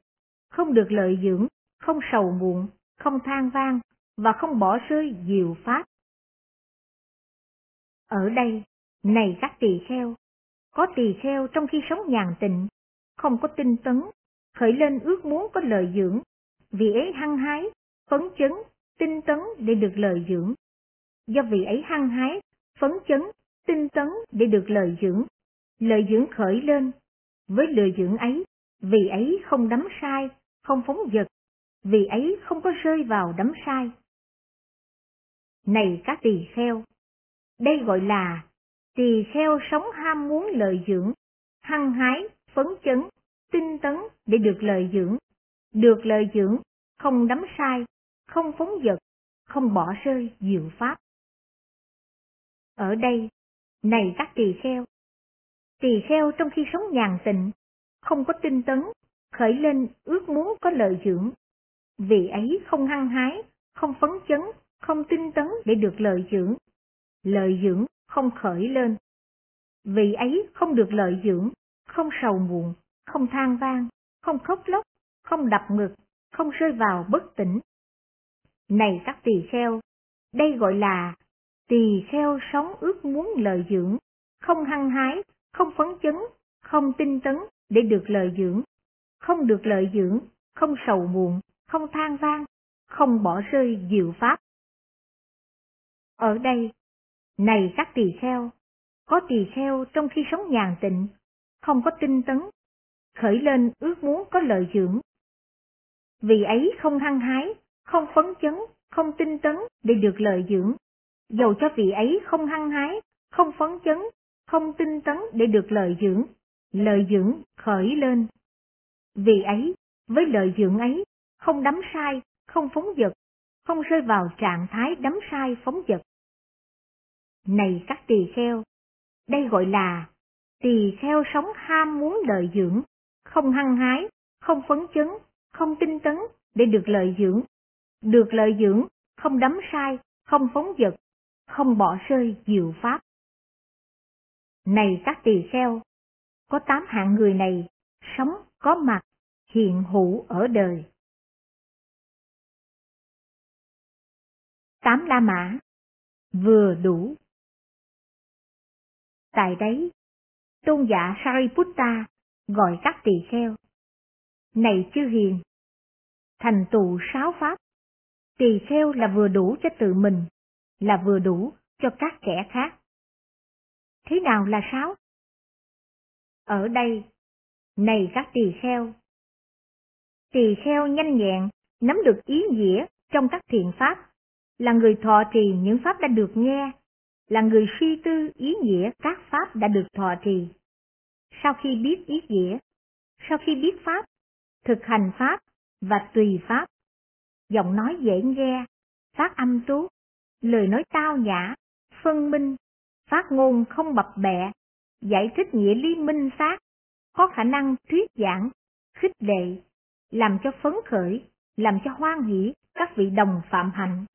không được lợi dưỡng, không sầu muộn, không than vang và không bỏ rơi diệu pháp. Ở đây, này các tỳ kheo, có tỳ kheo trong khi sống nhàn tịnh, không có tinh tấn, khởi lên ước muốn có lợi dưỡng, vì ấy hăng hái, phấn chấn, tinh tấn để được lợi dưỡng. Do vì ấy hăng hái, phấn chấn, tinh tấn để được lợi dưỡng, lợi dưỡng khởi lên. Với lời dưỡng ấy, vì ấy không đắm sai, không phóng dật, vì ấy không có rơi vào đắm sai. Này các tỳ kheo, đây gọi là tỳ kheo sống ham muốn lợi dưỡng, hăng hái, phấn chấn, tinh tấn để được lợi dưỡng, được lợi dưỡng, không đắm sai, không phóng dật, không bỏ rơi diệu pháp. Ở đây, này các tỳ kheo, tỳ kheo trong khi sống nhàn tịnh, không có tinh tấn, khởi lên ước muốn có lợi dưỡng, vì ấy không hăng hái, không phấn chấn, không tinh tấn để được lợi dưỡng. Lợi dưỡng không khởi lên. Vì ấy không được lợi dưỡng, không sầu muộn, không than vang, không khóc lóc, không đập ngực, không rơi vào bất tỉnh. Này các tỳ kheo, đây gọi là tỳ kheo sống ước muốn lợi dưỡng, không hăng hái, không phấn chấn, không tinh tấn để được lợi dưỡng, không được lợi dưỡng, không sầu muộn, không than vang, không bỏ rơi diệu pháp. Ở đây, này các tỳ kheo, có tỳ kheo trong khi sống nhàn tịnh, không có tinh tấn, khởi lên ước muốn có lợi dưỡng. Vì ấy không hăng hái, không phấn chấn, không tinh tấn để được lợi dưỡng. Dầu cho vị ấy không hăng hái, không phấn chấn, không tinh tấn để được lợi dưỡng, lợi dưỡng khởi lên. Vì ấy, với lợi dưỡng ấy, không đắm sai, không phóng dật, không rơi vào trạng thái đắm sai phóng dật. Này các tỳ kheo, đây gọi là tỳ kheo sống ham muốn lợi dưỡng, không hăng hái, không phấn chấn, không tinh tấn để được lợi dưỡng. Được lợi dưỡng, không đắm sai, không phóng dật, không bỏ rơi diệu pháp. Này các tỳ kheo, có tám hạng người này, sống, có mặt, hiện hữu ở đời. Tám La Mã Vừa đủ Tại đấy, tôn giả Sariputta gọi các tỳ kheo. Này chư hiền, thành tựu sáu pháp, tỳ kheo là vừa đủ cho tự mình, là vừa đủ cho các kẻ khác. Thế nào là sáu? Ở đây, này các tỳ kheo, tỳ kheo nhanh nhẹn, nắm được ý nghĩa trong các thiện pháp, là người thọ trì những pháp đã được nghe, là người suy tư ý nghĩa các pháp đã được thọ trì. Sau khi biết ý nghĩa, sau khi biết pháp, thực hành pháp và tùy pháp, giọng nói dễ nghe, phát âm tốt, lời nói tao nhã, phân minh, phát ngôn không bập bẹ, giải thích nghĩa lý minh xác, có khả năng thuyết giảng, khích lệ, làm cho phấn khởi, làm cho hoan hỷ các vị đồng phạm hạnh.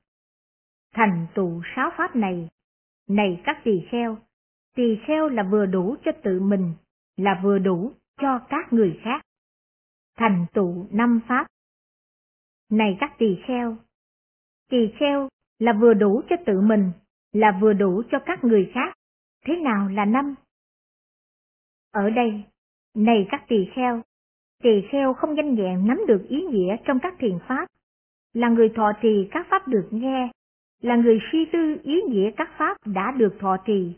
Thành tựu sáu pháp này, này các tỳ kheo, tỳ kheo là vừa đủ cho tự mình, là vừa đủ cho các người khác. Thành tựu năm pháp. Này các tỳ kheo, tỳ kheo là vừa đủ cho tự mình, là vừa đủ cho các người khác. Thế nào là năm? Ở đây, này các tỳ kheo, tỳ kheo không danh nhẹn nắm được ý nghĩa trong các thiền pháp, là người thọ trì các pháp được nghe, là người suy tư ý nghĩa các pháp đã được thọ trì.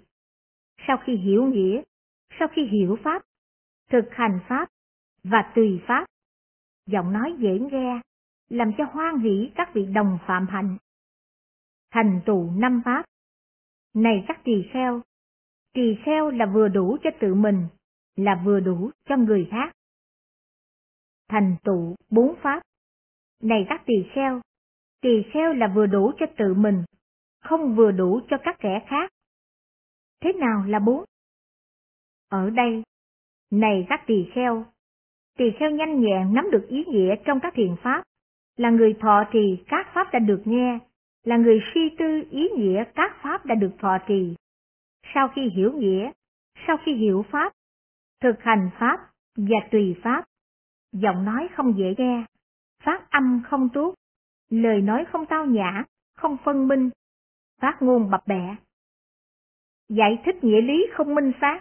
Sau khi hiểu nghĩa, sau khi hiểu pháp, thực hành pháp và tùy pháp, giọng nói dễ nghe, làm cho hoan hỷ các vị đồng phạm hạnh. Thành tụ năm pháp. Này các tỳ kheo, tỳ kheo là vừa đủ cho tự mình, là vừa đủ cho người khác. Thành tựu bốn pháp. Này các tỳ kheo, tỳ kheo là vừa đủ cho tự mình, không vừa đủ cho các kẻ khác. Thế nào là bốn? Ở đây, này các tỳ kheo, tỳ kheo nhanh nhẹn nắm được ý nghĩa trong các thiền pháp, là người thọ thì các pháp đã được nghe, là người suy tư ý nghĩa các pháp đã được thọ trì. Sau khi hiểu nghĩa, sau khi hiểu pháp, thực hành pháp và tùy pháp, giọng nói không dễ nghe, phát âm không tốt, lời nói không tao nhã, không phân minh, phát ngôn bập bẹ. Giải thích nghĩa lý không minh xác,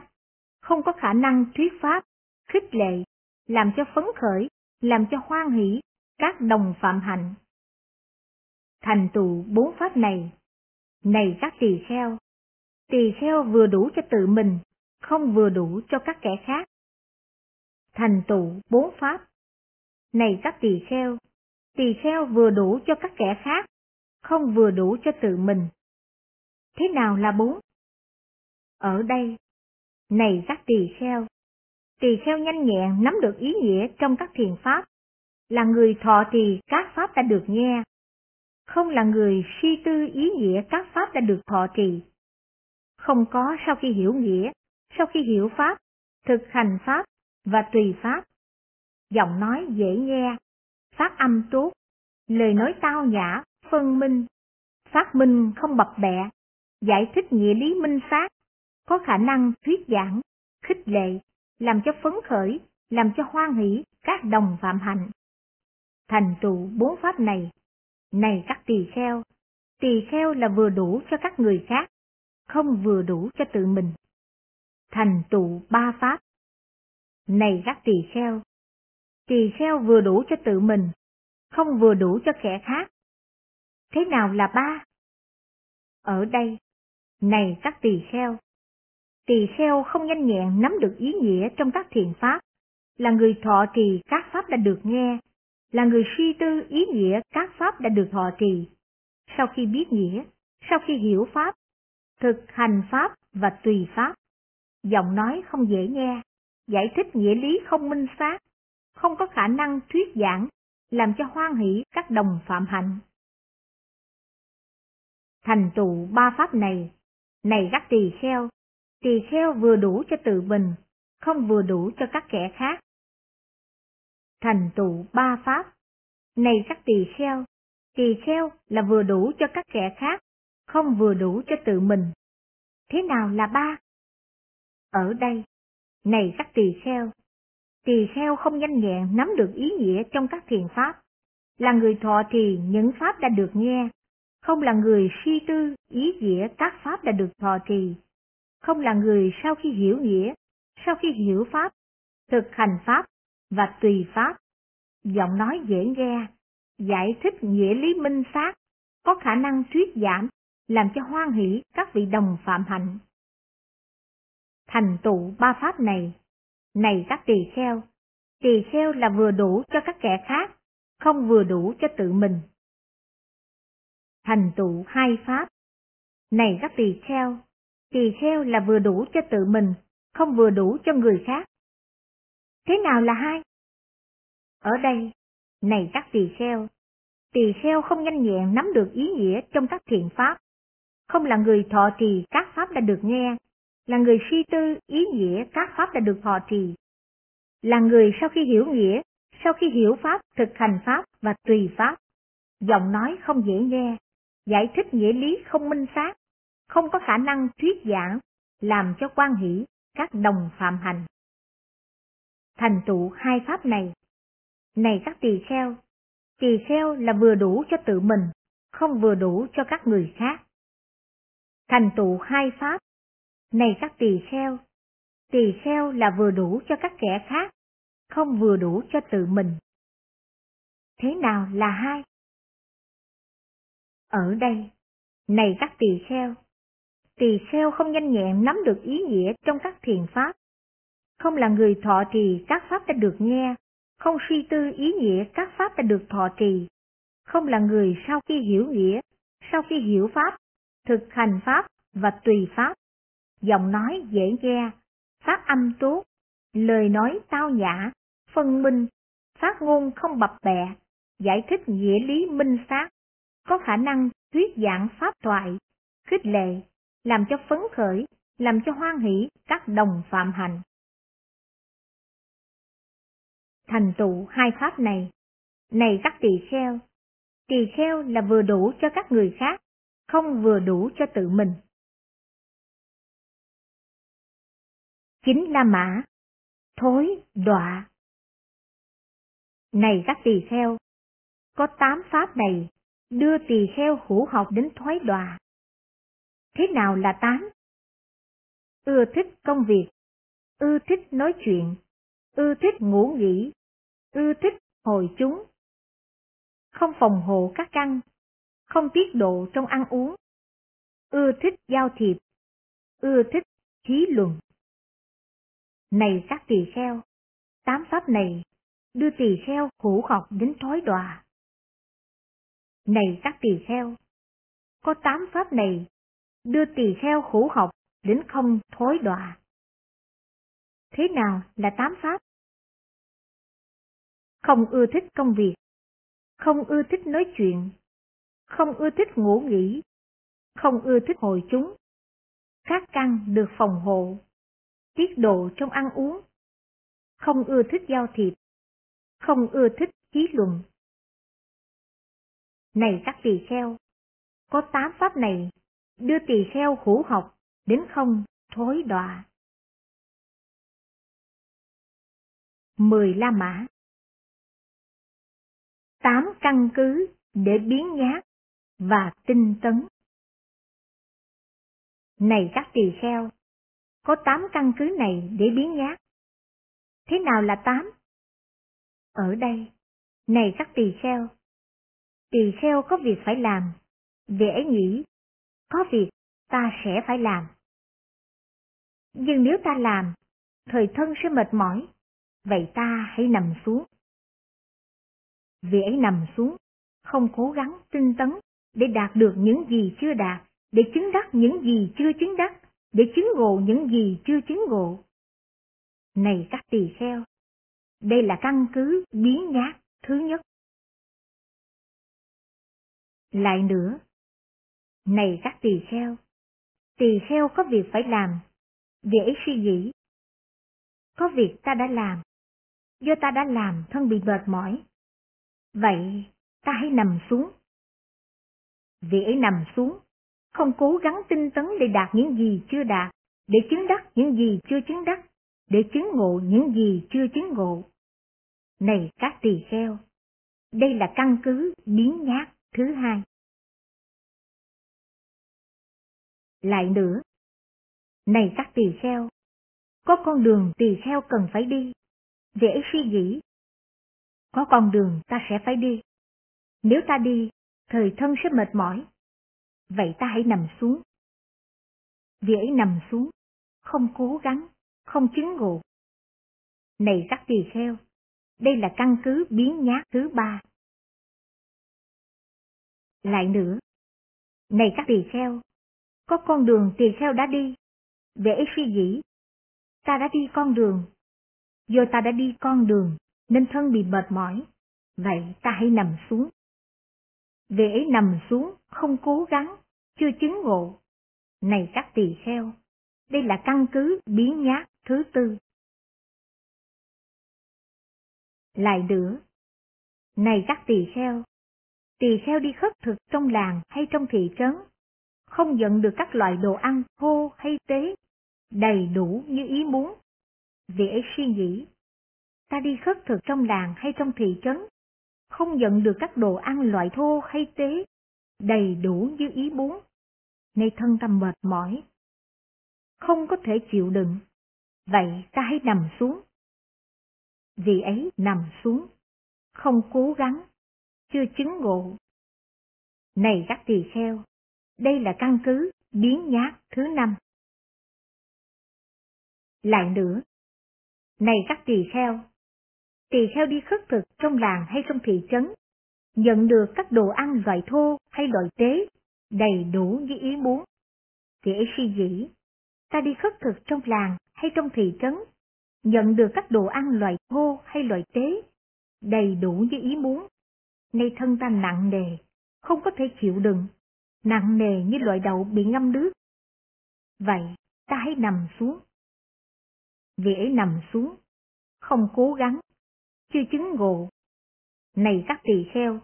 không có khả năng thuyết pháp, khích lệ, làm cho phấn khởi, làm cho hoan hỷ, các đồng phạm hạnh. Thành tựu bốn pháp này, này các tỳ kheo, tỳ kheo vừa đủ cho tự mình, không vừa đủ cho các kẻ khác. Thành tựu bốn pháp, này các tỳ kheo, tỳ kheo vừa đủ cho các kẻ khác, không vừa đủ cho tự mình. Thế nào là bốn? Ở đây, này các tỳ kheo, tỳ kheo nhanh nhẹn nắm được ý nghĩa trong các thiền pháp, là người thọ trì các pháp đã được nghe, không là người suy tư ý nghĩa các pháp đã được thọ trì. Không có sau khi hiểu nghĩa, sau khi hiểu pháp, thực hành pháp và tùy pháp. Giọng nói dễ nghe, phát âm tốt, lời nói tao nhã, phân minh, phát minh không bập bẹ, giải thích nghĩa lý minh phát có khả năng thuyết giảng, khích lệ, làm cho phấn khởi, làm cho hoan hỷ các đồng phạm hạnh. Thành tựu bốn pháp này, này các tỳ kheo, tỳ kheo là vừa đủ cho các người khác, không vừa đủ cho tự mình. Thành tụ ba pháp. Này các tỳ kheo, tỳ kheo vừa đủ cho tự mình, không vừa đủ cho kẻ khác. Thế nào là ba? Ở đây, này các tỳ kheo, tỳ kheo không nhanh nhẹn nắm được ý nghĩa trong các thiền pháp, là người thọ trì các pháp đã được nghe, là người suy tư ý nghĩa các pháp đã được họ trì. Sau khi biết nghĩa, sau khi hiểu pháp, thực hành pháp và tùy pháp, giọng nói không dễ nghe, giải thích nghĩa lý không minh xác, không có khả năng thuyết giảng, làm cho hoan hỷ các đồng phạm hạnh. Thành tựu ba pháp này, này các tỳ kheo, tỳ kheo vừa đủ cho tự mình, không vừa đủ cho các kẻ khác. Thành tựu ba pháp, này các tỳ kheo, tỳ kheo là vừa đủ cho các kẻ khác, không vừa đủ cho tự mình. Thế nào là ba? Ở đây, này các tỳ kheo, tỳ kheo không nhanh nhẹn nắm được ý nghĩa trong các thiền pháp, là người thọ trì những pháp đã được nghe, không là người suy tư ý nghĩa các pháp đã được thọ trì, không là người sau khi hiểu nghĩa, sau khi hiểu pháp, thực hành pháp và tùy pháp, giọng nói dễ nghe, giải thích nghĩa lý minh xác, có khả năng thuyết giảng, làm cho hoan hỷ các vị đồng phạm hạnh. Thành tựu ba pháp này, này các tỳ kheo, tỳ kheo là vừa đủ cho các kẻ khác, không vừa đủ cho tự mình. Thành tựu hai pháp, này các tỳ kheo, tỳ kheo là vừa đủ cho tự mình, không vừa đủ cho người khác. Thế nào là hai? Ở đây, này các tỳ kheo, tỳ kheo không nhanh nhẹn nắm được ý nghĩa trong các thiện pháp, không là người thọ trì các pháp đã được nghe, là người suy tư ý nghĩa các pháp đã được thọ trì, là người sau khi hiểu nghĩa, sau khi hiểu pháp thực hành pháp và tùy pháp, giọng nói không dễ nghe, giải thích nghĩa lý không minh xác, không có khả năng thuyết giảng, làm cho quan hỷ các đồng phạm hành. Thành tựu hai pháp này, này các tỳ kheo, tỳ kheo là vừa đủ cho tự mình, không vừa đủ cho các người khác. Thành tựu hai pháp, này các tỳ kheo, tỳ kheo là vừa đủ cho các kẻ khác, không vừa đủ cho tự mình. Thế nào là hai? Ở đây, này các tỳ kheo, tỳ kheo không nhanh nhẹn nắm được ý nghĩa trong các thiền pháp, không là người thọ trì các pháp đã được nghe, không suy tư ý nghĩa các pháp đã được thọ trì, không là người sau khi hiểu nghĩa, sau khi hiểu pháp, thực hành pháp và tùy pháp, giọng nói dễ nghe, phát âm tốt, lời nói tao nhã, phân minh, phát ngôn không bập bẹ, giải thích nghĩa lý minh xác, có khả năng thuyết giảng pháp thoại, khích lệ, làm cho phấn khởi, làm cho hoan hỷ các đồng phạm hành. Thành tựu hai pháp này, này các tỳ kheo, tỳ kheo là vừa đủ cho các người khác, không vừa đủ cho tự mình. Chính La Mã, thối, đọa. Này các tỳ kheo, có tám pháp này đưa tỳ kheo hữu học đến thoái đọa. Thế nào là tám? Ưa thích công việc, ưa thích nói chuyện, ưa thích ngủ nghỉ, ưa thích hồi chúng. Không phòng hộ các căn, không tiết độ trong ăn uống, ưa thích giao thiệp, ưa thích trí luận. Này các tỳ kheo, tám pháp này đưa tỳ kheo hữu học đến thói đọa. Này các tỳ kheo, có tám pháp này đưa tỳ kheo hữu học đến không thối đọa. Thế nào là tám pháp? Không ưa thích công việc, không ưa thích nói chuyện, không ưa thích ngủ nghỉ, không ưa thích hồi chúng. Các căn được phòng hộ, tiết độ trong ăn uống, không ưa thích giao thiệp, không ưa thích trí luận. Này các tỳ kheo, có tám pháp này đưa tỳ kheo hữu học đến không thối đọa. Mười La Mã. Tám căn cứ để biến nhát và tinh tấn. Này các tỳ kheo, có tám căn cứ này để biến nhát. Thế nào là tám? Ở đây, này các tỳ kheo, tỳ kheo có việc phải làm, vì nghĩ, có việc ta sẽ phải làm. Nhưng nếu ta làm, thời thân sẽ mệt mỏi, vậy ta hãy nằm xuống. Vì ấy nằm xuống, không cố gắng tinh tấn để đạt được những gì chưa đạt, để chứng đắc những gì chưa chứng đắc, để chứng ngộ những gì chưa chứng ngộ. Này các tỳ kheo, đây là căn cứ biến nhát thứ nhất. Lại nữa, này các tỳ kheo, tỳ kheo có việc phải làm, vì ấy suy nghĩ. Có việc ta đã làm, do ta đã làm thân bị mệt mỏi. Vậy ta hãy nằm xuống. Vì ấy nằm xuống, không cố gắng tinh tấn để đạt những gì chưa đạt, để chứng đắc những gì chưa chứng đắc, để chứng ngộ những gì chưa chứng ngộ. Này các tỳ kheo, đây là căn cứ biến nhát thứ hai. Lại nữa, này các tỳ kheo, có con đường tỳ kheo cần phải đi, dễ suy nghĩ. Có con đường ta sẽ phải đi. Nếu ta đi, thời thân sẽ mệt mỏi. Vậy ta hãy nằm xuống. Vì ấy nằm xuống, không cố gắng, không chứng ngộ. Này các tỳ kheo, đây là căn cứ biến nhát thứ ba. Lại nữa, này các tỳ kheo, có con đường tỳ kheo đã đi, về suy nghĩ. Ta đã đi con đường, do ta đã đi con đường nên thân bị mệt mỏi, vậy ta hãy nằm xuống. vì ấy nằm xuống, không cố gắng, chưa chứng ngộ. Này các tỳ kheo, đây là căn cứ biến nhát thứ tư. Lại nữa, này các tỳ kheo, tỳ kheo đi khất thực trong làng hay trong thị trấn, không nhận được các loại đồ ăn thô hay tế, đầy đủ như ý muốn. Vì ấy suy nghĩ, ta đi khất thực trong làng hay trong thị trấn, không nhận được các đồ ăn loại thô hay tế, đầy đủ như ý muốn. Nay thân tâm mệt mỏi, không có thể chịu đựng, vậy ta hãy nằm xuống. Vì ấy nằm xuống, không cố gắng, chưa chứng ngộ. Này các tỳ kheo, đây là căn cứ biến nhát thứ năm. Lại nữa, này các tỳ kheo, tỳ kheo đi khất thực trong làng hay trong thị trấn, nhận được các đồ ăn loại thô hay loại tế, đầy đủ như ý muốn. Thì ấy suy nghĩ ta đi khất thực trong làng hay trong thị trấn, nhận được các đồ ăn loại thô hay loại tế, đầy đủ như ý muốn. Nay thân ta nặng nề, không có thể chịu đựng, nặng nề như loại đậu bị ngâm nước. Vậy, ta hãy nằm xuống. Vì ấy nằm xuống, không cố gắng, chưa chứng ngộ. Này các tỳ kheo,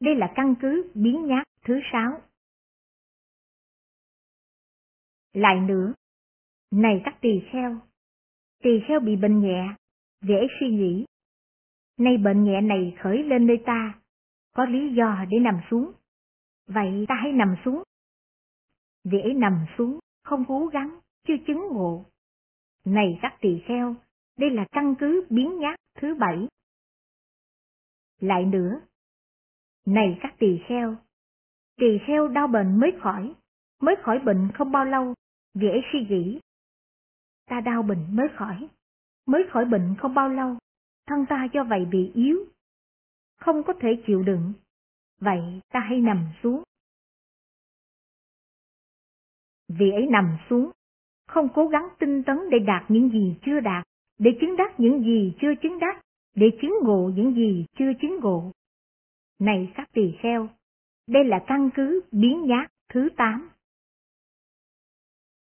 đây là căn cứ biến nhát thứ sáu. Lại nữa, này các tỳ kheo, tỳ kheo bị bệnh nhẹ, dễ suy nghĩ. Nay bệnh nhẹ này khởi lên nơi ta, có lý do để nằm xuống. Vậy ta hãy nằm xuống. Dễ nằm xuống, không cố gắng, chưa chứng ngộ. Này các tỳ kheo, đây là căn cứ biến nhát thứ bảy. Lại nữa, này các tỳ kheo, tỳ kheo đau bệnh mới khỏi, mới khỏi bệnh không bao lâu, dễ suy nghĩ. Ta đau bệnh mới khỏi, mới khỏi bệnh không bao lâu, thân ta do vậy bị yếu, không có thể chịu đựng, vậy ta hãy nằm xuống. Vì ấy nằm xuống, không cố gắng tinh tấn để đạt những gì chưa đạt, để chứng đắc những gì chưa chứng đắc, để chứng ngộ những gì chưa chứng ngộ. Này các tỳ kheo, đây là căn cứ biến giác thứ tám.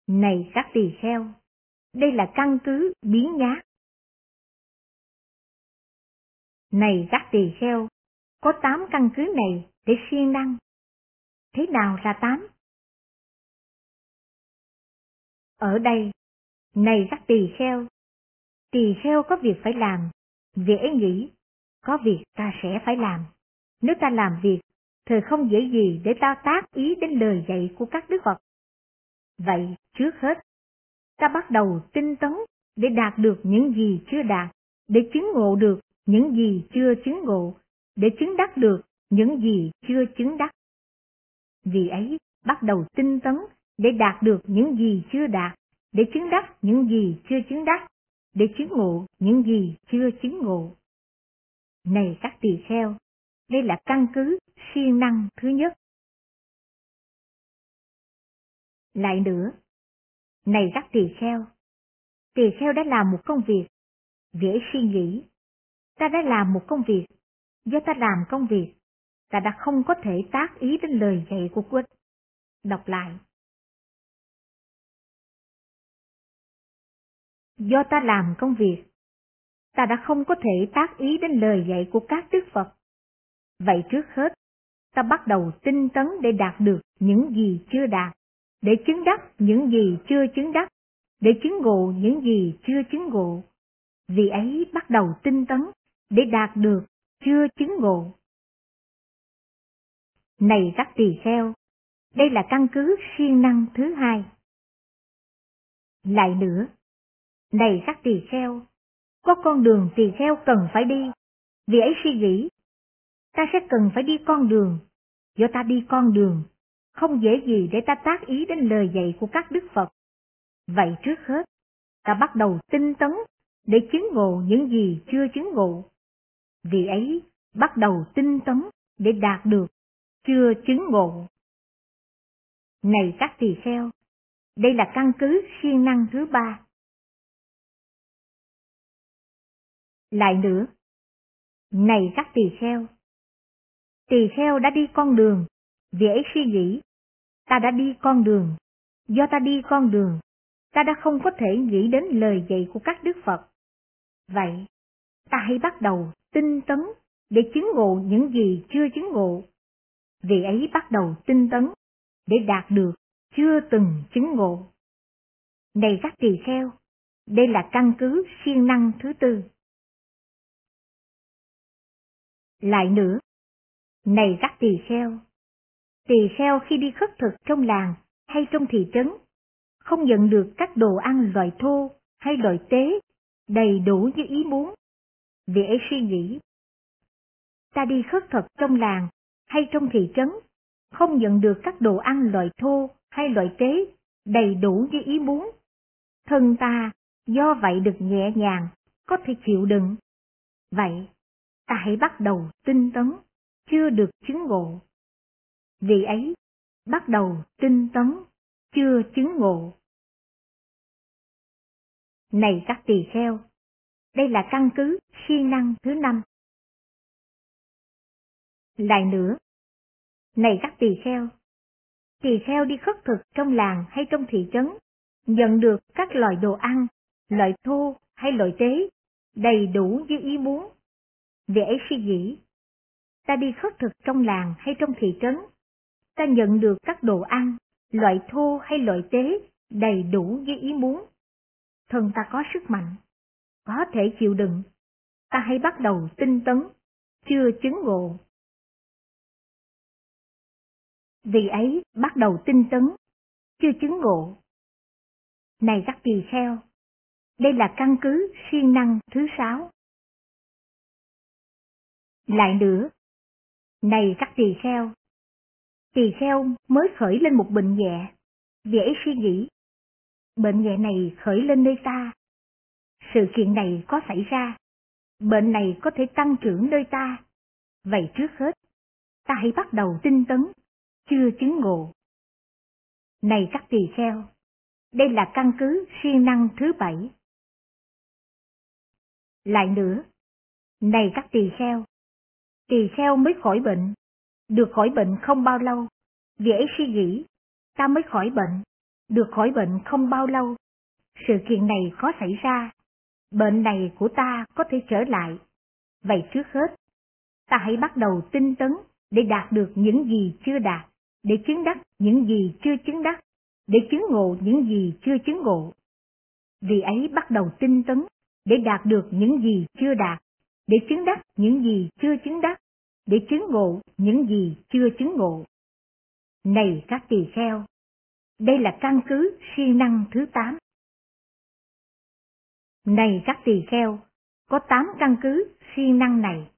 Này các tỳ kheo, đây là căn cứ biến giác. Này các tỳ kheo, có tám căn cứ này để siêng năng. Thế nào là tám? Ở đây, này các tỳ kheo, tỳ kheo có việc phải làm, Dễ nghĩ, có việc ta sẽ phải làm. Nếu ta làm việc, thời không dễ gì để ta tác ý đến lời dạy của các đức Phật. Vậy, trước hết, ta bắt đầu tinh tấn để đạt được những gì chưa đạt, để chứng ngộ được những gì chưa chứng ngộ, để chứng đắc được những gì chưa chứng đắc. Vì ấy, bắt đầu tinh tấn để đạt được những gì chưa đạt, để chứng đắc những gì chưa chứng đắc, để chứng ngộ những gì chưa chứng ngộ. Này các tỳ kheo, đây là căn cứ siêng năng thứ nhất. Lại nữa, này các tỳ kheo, tỳ kheo đã làm một công việc, dễ suy nghĩ. Ta đã làm một công việc, do ta làm công việc, ta đã không có thể tác ý đến lời dạy của Quýt. Đọc lại. Do ta làm công việc, ta đã không có thể tác ý đến lời dạy của các đức Phật. Vậy trước hết, ta bắt đầu tinh tấn để đạt được những gì chưa đạt, để chứng đắc những gì chưa chứng đắc, để chứng ngộ những gì chưa chứng ngộ. Vì ấy bắt đầu tinh tấn để đạt được chưa chứng ngộ. Này các tỳ kheo, đây là căn cứ siêng năng thứ hai. Lại nữa, này các tỳ kheo, có con đường tỳ kheo cần phải đi, vì ấy suy nghĩ, ta sẽ cần phải đi con đường, do ta đi con đường, không dễ gì để ta tác ý đến lời dạy của các đức Phật. Vậy trước hết, ta bắt đầu tinh tấn để chứng ngộ những gì chưa chứng ngộ. Vì ấy, bắt đầu tinh tấn để đạt được chưa chứng ngộ. Này các tỳ kheo, đây là căn cứ siêng năng thứ ba. Lại nữa, này các tỳ kheo, tỳ kheo đã đi con đường, vì ấy suy nghĩ, ta đã đi con đường, do ta đi con đường, ta đã không có thể nghĩ đến lời dạy của các đức Phật. Vậy, ta hãy bắt đầu tinh tấn để chứng ngộ những gì chưa chứng ngộ. Vì ấy bắt đầu tinh tấn để đạt được chưa từng chứng ngộ. Này các tỳ kheo, đây là căn cứ siêng năng thứ tư. Lại nữa, này các tỳ kheo, tỳ kheo khi đi khất thực trong làng hay trong thị trấn, không nhận được các đồ ăn loại thô hay loại tế đầy đủ như ý muốn. Vì ấy suy nghĩ, ta đi khất thực trong làng hay trong thị trấn, không nhận được các đồ ăn loại thô hay loại tế đầy đủ như ý muốn. Thân ta do vậy được nhẹ nhàng, có thể chịu đựng. Vậy, ta hãy bắt đầu tinh tấn, chưa được chứng ngộ. Vì ấy, bắt đầu tinh tấn, chưa chứng ngộ. Này các tỳ kheo, đây là căn cứ siêng năng thứ năm. Lại nữa, này các tỳ kheo, tỳ kheo đi khất thực trong làng hay trong thị trấn, nhận được các loại đồ ăn, loại thô hay loại tế, đầy đủ như ý muốn. Vì ấy suy nghĩ, ta đi khất thực trong làng hay trong thị trấn, ta nhận được các đồ ăn, loại thô hay loại tế, đầy đủ với ý muốn. Thân ta có sức mạnh, có thể chịu đựng, ta hãy bắt đầu tinh tấn, chưa chứng ngộ. Vì ấy bắt đầu tinh tấn, chưa chứng ngộ. Này các tỳ kheo, đây là căn cứ siêng năng thứ sáu. Lại nữa, này các tỳ kheo, tỳ kheo mới khởi lên một bệnh nhẹ, dễ suy nghĩ, bệnh nhẹ này khởi lên nơi ta, sự kiện này có xảy ra, bệnh này có thể tăng trưởng nơi ta. Vậy trước hết, ta hãy bắt đầu tinh tấn, chưa chứng ngộ. Này các tỳ kheo, đây là căn cứ siêng năng thứ bảy. Lại nữa, này các tỳ kheo, tỳ kheo mới khỏi bệnh, được khỏi bệnh không bao lâu, vì ấy suy nghĩ, ta mới khỏi bệnh, được khỏi bệnh không bao lâu, sự kiện này có xảy ra, bệnh này của ta có thể trở lại. Vậy trước hết, ta hãy bắt đầu tinh tấn để đạt được những gì chưa đạt, để chứng đắc những gì chưa chứng đắc, để chứng ngộ những gì chưa chứng ngộ. Vì ấy bắt đầu tinh tấn để đạt được những gì chưa đạt, để chứng đắc những gì chưa chứng đắc, để chứng ngộ những gì chưa chứng ngộ. Này các tỳ kheo, đây là căn cứ siêng năng thứ tám. Này các tỳ kheo, có tám căn cứ siêng năng này.